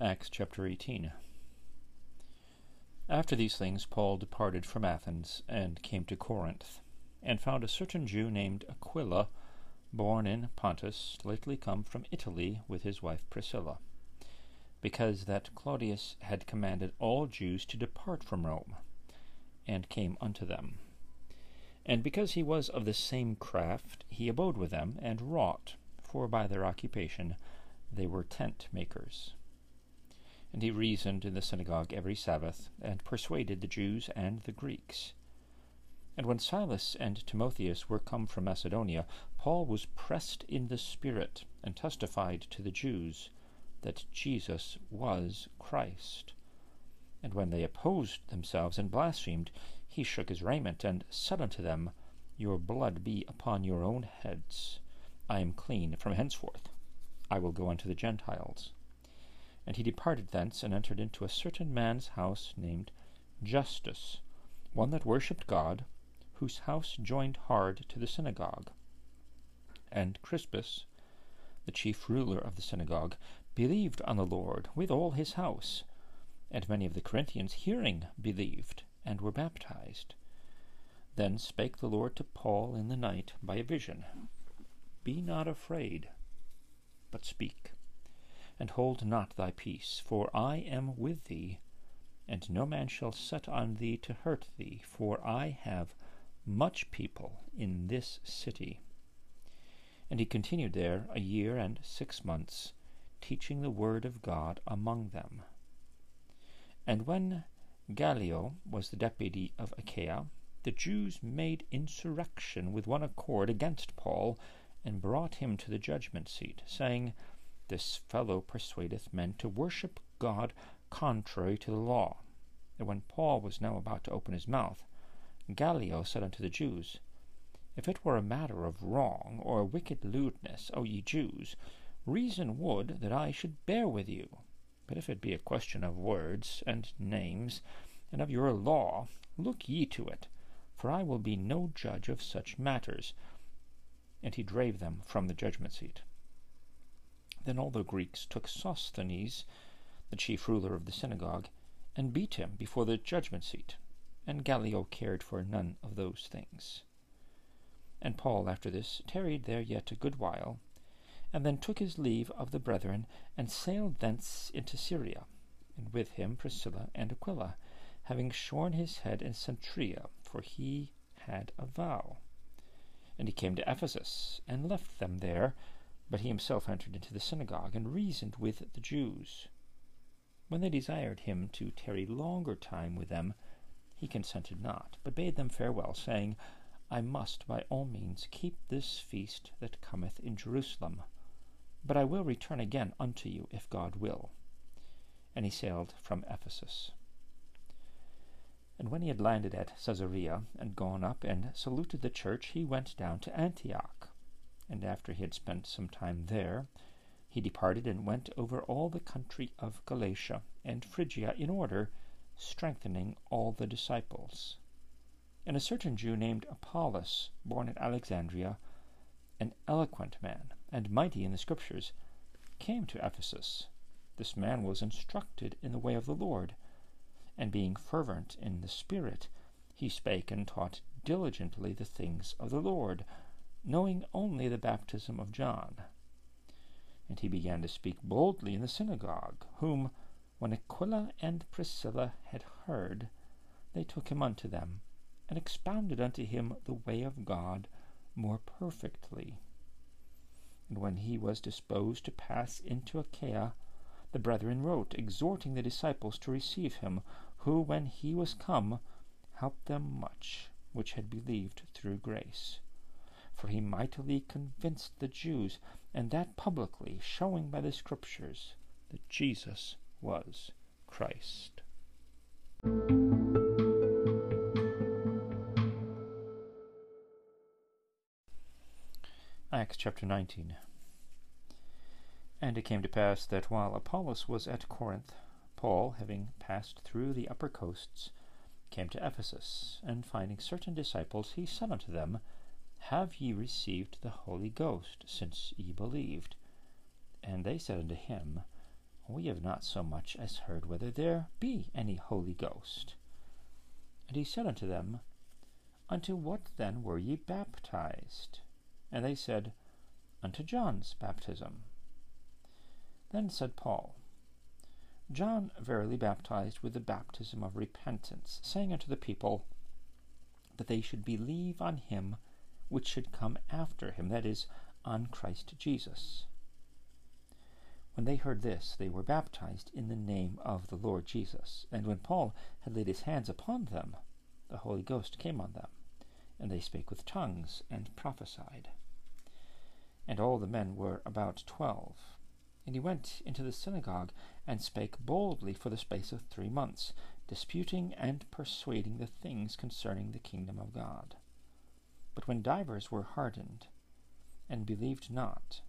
Acts chapter 18. After these things, Paul departed from Athens and came to Corinth, and found a certain Jew named Aquila, born in Pontus, lately come from Italy with his wife Priscilla, because that Claudius had commanded all Jews to depart from Rome, and came unto them. And because he was of the same craft, he abode with them, and wrought, for by their occupation they were tent makers. And he reasoned in the synagogue every Sabbath, and persuaded the Jews and the Greeks. And when Silas and Timotheus were come from Macedonia, Paul was pressed in the Spirit, and testified to the Jews that Jesus was Christ. And when they opposed themselves and blasphemed, he shook his raiment, and said unto them, Your blood be upon your own heads. I am clean from henceforth. I will go unto the Gentiles. And he departed thence, and entered into a certain man's house named Justus, one that worshipped God, whose house joined hard to the synagogue. And Crispus, the chief ruler of the synagogue, believed on the Lord with all his house. And many of the Corinthians, hearing, believed and were baptized. Then spake the Lord to Paul in the night by a vision Be not afraid, but speak, and hold not thy peace, for I am with thee, and no man shall set on thee to hurt thee, for I have much people in this city. And he continued there a year and six months, teaching the word of God among them. And when Gallio was the deputy of Achaia. The Jews made insurrection with one accord against Paul, and brought him to the judgment seat, saying, This fellow persuadeth men to worship God contrary to the law. And when Paul was now about to open his mouth, Gallio said unto the Jews, If it were a matter of wrong or wicked lewdness, O ye Jews, reason would that I should bear with you. But if it be a question of words and names, and of your law, look ye to it, for I will be no judge of such matters. And he drave them from the judgment seat. Then all the Greeks took Sosthenes, the chief ruler of the synagogue, and beat him before the judgment seat. And Gallio cared for none of those things. And Paul after this tarried there yet a good while, and then took his leave of the brethren, and sailed thence into Syria, and with him Priscilla and Aquila, having shorn his head in Cenchrea, for he had a vow. And he came to Ephesus, and left them there, but he himself entered into the synagogue, and reasoned with the Jews. When they desired him to tarry longer time with them, he consented not, but bade them farewell, saying, I must by all means keep this feast that cometh in Jerusalem but I will return again unto you, if God will. And he sailed from Ephesus. And when he had landed at Caesarea, and gone up and saluted the church, he went down to Antioch. And after he had spent some time there, he departed and went over all the country of Galatia and Phrygia in order, strengthening all the disciples. And a certain Jew named Apollos, born at Alexandria, an eloquent man, and mighty in the Scriptures, came to Ephesus. This man was instructed in the way of the Lord, and being fervent in the Spirit, he spake and taught diligently the things of the Lord, knowing only the baptism of John. And he began to speak boldly in the synagogue, whom, when Aquila and Priscilla had heard, they took him unto them, and expounded unto him the way of God more perfectly. And when he was disposed to pass into Achaia, the brethren wrote, exhorting the disciples to receive him, who, when he was come, helped them much which had believed through grace. For he mightily convinced the Jews, and that publicly, showing by the Scriptures that Jesus was Christ. Acts chapter 19. And it came to pass that while Apollos was at Corinth, Paul, having passed through the upper coasts, came to Ephesus, and finding certain disciples, he said unto them, Have ye received the Holy Ghost, since ye believed? And they said unto him, We have not so much as heard whether there be any Holy Ghost. And he said unto them, Unto what then were ye baptized? And they said, Unto John's baptism. Then said Paul, John verily baptized with the baptism of repentance, saying unto the people that they should believe on him which should come after him, that is, on Christ Jesus. When they heard this, they were baptized in the name of the Lord Jesus. And when Paul had laid his hands upon them, the Holy Ghost came on them, and they spake with tongues and prophesied. And all the men were about twelve. And he went into the synagogue and spake boldly for the space of three months, disputing and persuading the things concerning the kingdom of God. But when divers were hardened, and believed not,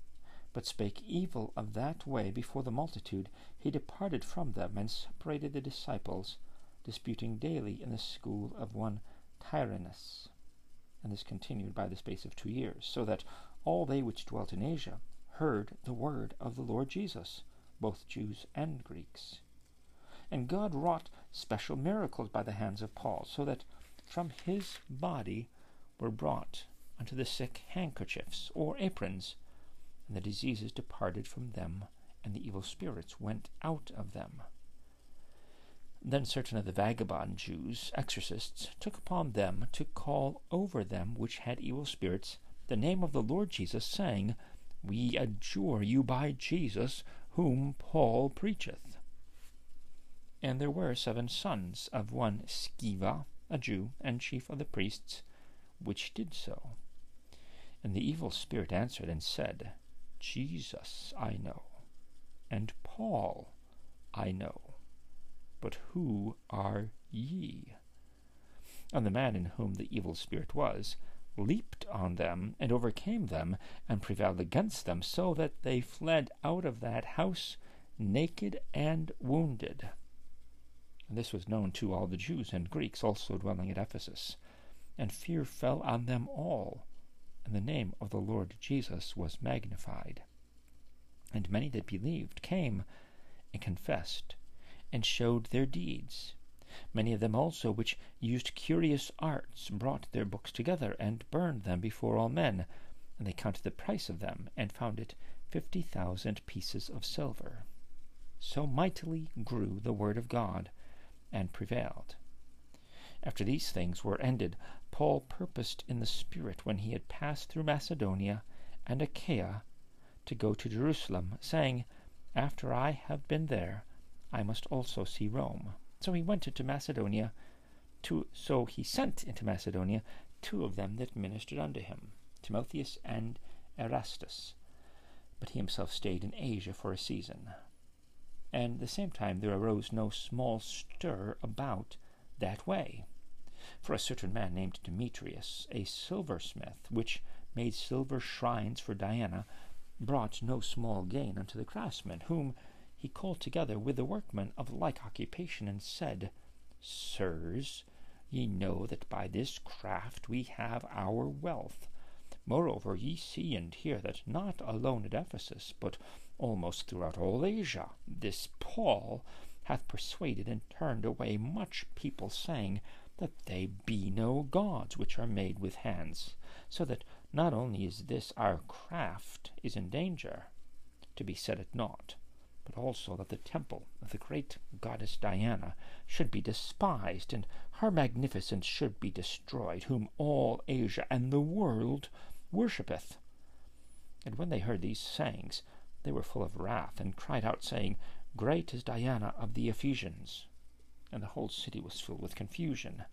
but spake evil of that way before the multitude, he departed from them, and separated the disciples, disputing daily in the school of one Tyrannus. And this continued by the space of two years, so that all they which dwelt in Asia heard the word of the Lord Jesus, both Jews and Greeks. And God wrought special miracles by the hands of Paul, so that from his body were brought unto the sick handkerchiefs or aprons, and the diseases departed from them, and the evil spirits went out of them. Then certain of the vagabond Jews, exorcists, took upon them to call over them which had evil spirits the name of the Lord Jesus, saying, We adjure you by Jesus, whom Paul preacheth. And there were seven sons of one Sceva, a Jew, and chief of the priests, which did so. And the evil spirit answered and said, Jesus I know, and Paul I know, but who are ye? And the man in whom the evil spirit was leaped on them and overcame them and prevailed against them, so that they fled out of that house naked and wounded. And this was known to all the Jews and Greeks also dwelling at Ephesus and fear fell on them all, and the name of the Lord Jesus was magnified. And many that believed came and confessed, and showed their deeds. Many of them also which used curious arts brought their books together, and burned them before all men. And they counted the price of them, and found it fifty thousand pieces of silver. So mightily grew the word of God, and prevailed. After these things were ended, Paul purposed in the Spirit, when he had passed through Macedonia and Achaia, to go to Jerusalem, saying, After I have been there, I must also see Rome. So he went into Macedonia. To, so he sent into Macedonia two of them that ministered unto him, Timotheus and Erastus. But he himself stayed in Asia for a season. And the same time there arose no small stir about that way for a certain man named Demetrius, a silversmith, which made silver shrines for Diana, brought no small gain unto the craftsmen, whom he called together with the workmen of like occupation, and said, Sirs, ye know that by this craft we have our wealth. Moreover, ye see and hear that not alone at Ephesus, but almost throughout all Asia, this Paul hath persuaded and turned away much people, saying, that they be no gods which are made with hands, so that not only is this our craft is in danger to be set at naught, but also that the temple of the great goddess Diana should be despised, and her magnificence should be destroyed, whom all Asia and the world worshippeth. And when they heard these sayings, they were full of wrath, and cried out, saying, Great is Diana of the Ephesians and the whole city was filled with confusion.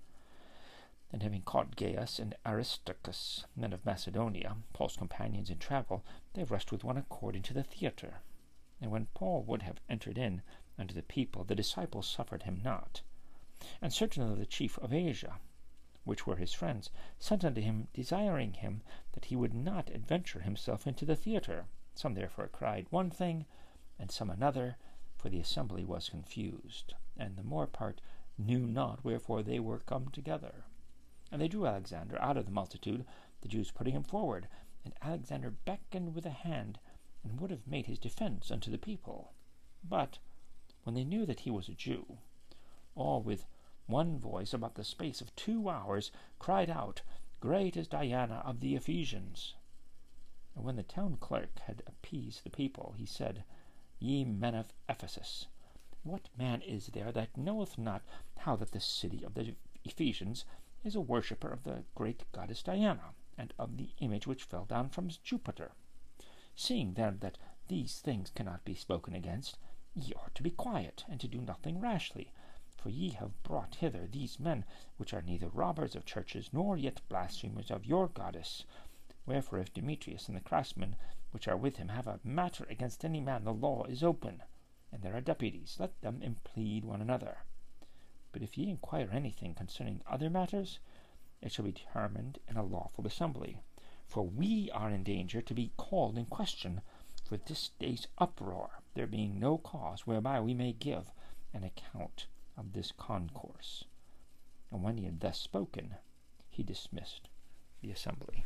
And having caught Gaius and Aristarchus, men of Macedonia, Paul's companions in travel, they rushed with one accord into the theatre. And when Paul would have entered in unto the people, the disciples suffered him not. And certain of the chief of Asia, which were his friends, sent unto him, desiring him that he would not adventure himself into the theatre. Some therefore cried one thing, and some another, for the assembly was confused and the more part knew not wherefore they were come together. And they drew Alexander out of the multitude, the Jews putting him forward. And Alexander beckoned with a hand, and would have made his defence unto the people. But when they knew that he was a Jew, all with one voice about the space of two hours cried out, Great is Diana of the Ephesians. And when the town clerk had appeased the people, he said, Ye men of Ephesus, what man is there that knoweth not how that the city of the Ephesians is a worshipper of the great goddess Diana, and of the image which fell down from Jupiter? Seeing then that these things cannot be spoken against, ye ought to be quiet, and to do nothing rashly. For ye have brought hither these men, which are neither robbers of churches, nor yet blasphemers of your goddess. Wherefore, if Demetrius and the craftsmen which are with him have a matter against any man, the law is open, and there are deputies. Let them implead one another. But if ye inquire anything concerning other matters, it shall be determined in a lawful assembly. For we are in danger to be called in question for this day's uproar, there being no cause whereby we may give an account of this concourse. And when he had thus spoken, he dismissed the assembly.